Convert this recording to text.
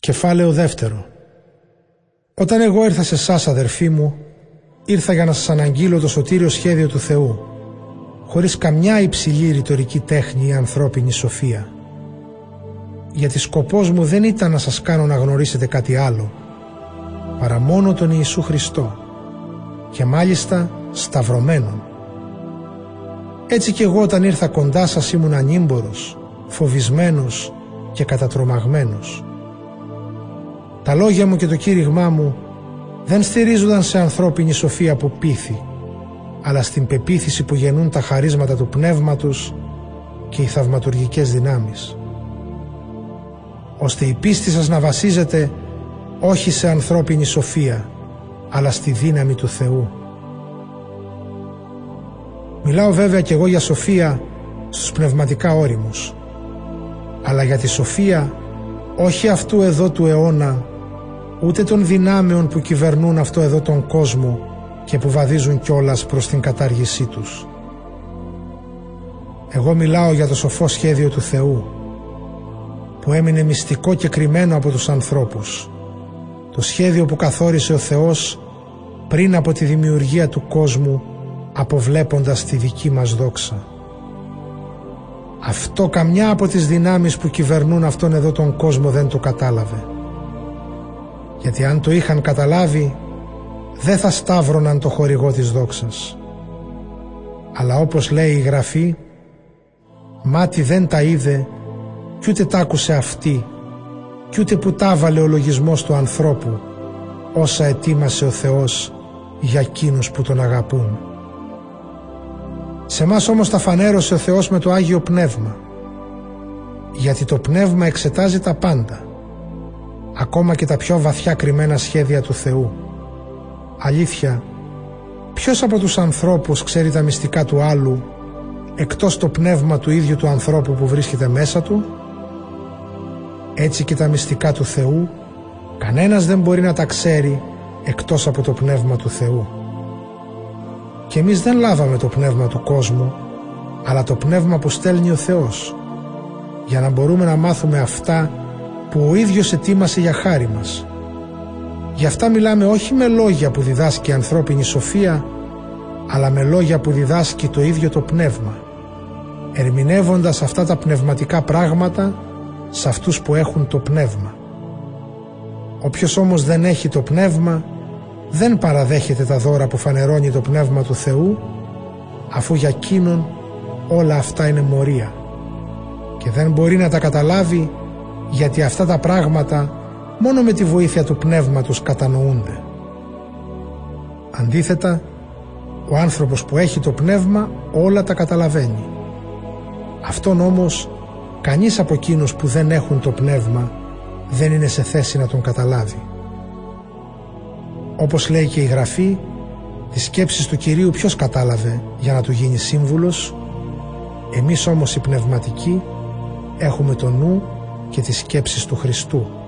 Κεφάλαιο δεύτερο Όταν εγώ ήρθα σε εσάς, αδερφοί μου, ήρθα για να σας αναγγείλω το σωτήριο σχέδιο του Θεού, χωρίς καμιά υψηλή ρητορική τέχνη ή ανθρώπινη σοφία. Γιατί σκοπός μου δεν ήταν να σας κάνω να γνωρίσετε κάτι άλλο, παρά μόνο τον Ιησού Χριστό και μάλιστα σταυρωμένον. Έτσι κι εγώ όταν ήρθα κοντά σας ήμουν ανήμπορος, φοβισμένος και κατατρομαγμένος. Τα λόγια μου και το κήρυγμά μου δεν στηρίζονταν σε ανθρώπινη σοφία που πείθει, αλλά στην πεποίθηση που γεννούν τα χαρίσματα του πνεύματος και οι θαυματουργικές δυνάμεις. Ώστε η πίστη σας να βασίζεται όχι σε ανθρώπινη σοφία, αλλά στη δύναμη του Θεού. Μιλάω βέβαια και εγώ για σοφία στους πνευματικά όριμους, αλλά για τη σοφία όχι αυτού εδώ του αιώνα ούτε των δυνάμεων που κυβερνούν αυτό εδώ τον κόσμο και που βαδίζουν κιόλας προς την κατάργησή τους. Εγώ μιλάω για το σοφό σχέδιο του Θεού που έμεινε μυστικό και κρυμμένο από τους ανθρώπους. Το σχέδιο που καθόρισε ο Θεός πριν από τη δημιουργία του κόσμου αποβλέποντας τη δική μας δόξα. Αυτό καμιά από τις δυνάμεις που κυβερνούν αυτόν εδώ τον κόσμο δεν το κατάλαβε γιατί αν το είχαν καταλάβει δεν θα σταύρωναν το χορηγό της δόξας. Αλλά όπως λέει η Γραφή μάτι δεν τα είδε κι ούτε τ' άκουσε αυτή κι ούτε που τα βάλε ο λογισμός του ανθρώπου όσα ετοίμασε ο Θεός για εκείνους που τον αγαπούν. Σε μας όμως τα φανέρωσε ο Θεός με το Άγιο Πνεύμα γιατί το Πνεύμα εξετάζει τα πάντα ακόμα και τα πιο βαθιά κρυμμένα σχέδια του Θεού. Αλήθεια, ποιος από τους ανθρώπους ξέρει τα μυστικά του άλλου εκτός το πνεύμα του ίδιου του ανθρώπου που βρίσκεται μέσα του; Έτσι και τα μυστικά του Θεού κανένας δεν μπορεί να τα ξέρει εκτός από το πνεύμα του Θεού. Και εμείς δεν λάβαμε το πνεύμα του κόσμου αλλά το πνεύμα που στέλνει ο Θεός για να μπορούμε να μάθουμε αυτά που ο ίδιος ετοίμασε για χάρη μας. Γι' αυτά μιλάμε όχι με λόγια που διδάσκει η ανθρώπινη σοφία, αλλά με λόγια που διδάσκει το ίδιο το πνεύμα, ερμηνεύοντας αυτά τα πνευματικά πράγματα σε αυτούς που έχουν το πνεύμα. Όποιος όμως δεν έχει το πνεύμα, δεν παραδέχεται τα δώρα που φανερώνει το πνεύμα του Θεού, αφού για εκείνον όλα αυτά είναι μορία και δεν μπορεί να τα καταλάβει γιατί αυτά τα πράγματα μόνο με τη βοήθεια του πνεύματος κατανοούνται. Αντίθετα, ο άνθρωπος που έχει το πνεύμα όλα τα καταλαβαίνει. Αυτόν όμως κανείς από εκείνους που δεν έχουν το πνεύμα δεν είναι σε θέση να τον καταλάβει. Όπως λέει και η Γραφή, τις σκέψεις του Κυρίου ποιος κατάλαβε για να του γίνει σύμβουλος, εμείς όμως οι πνευματικοί έχουμε το νου και τις σκέψεις του Χριστού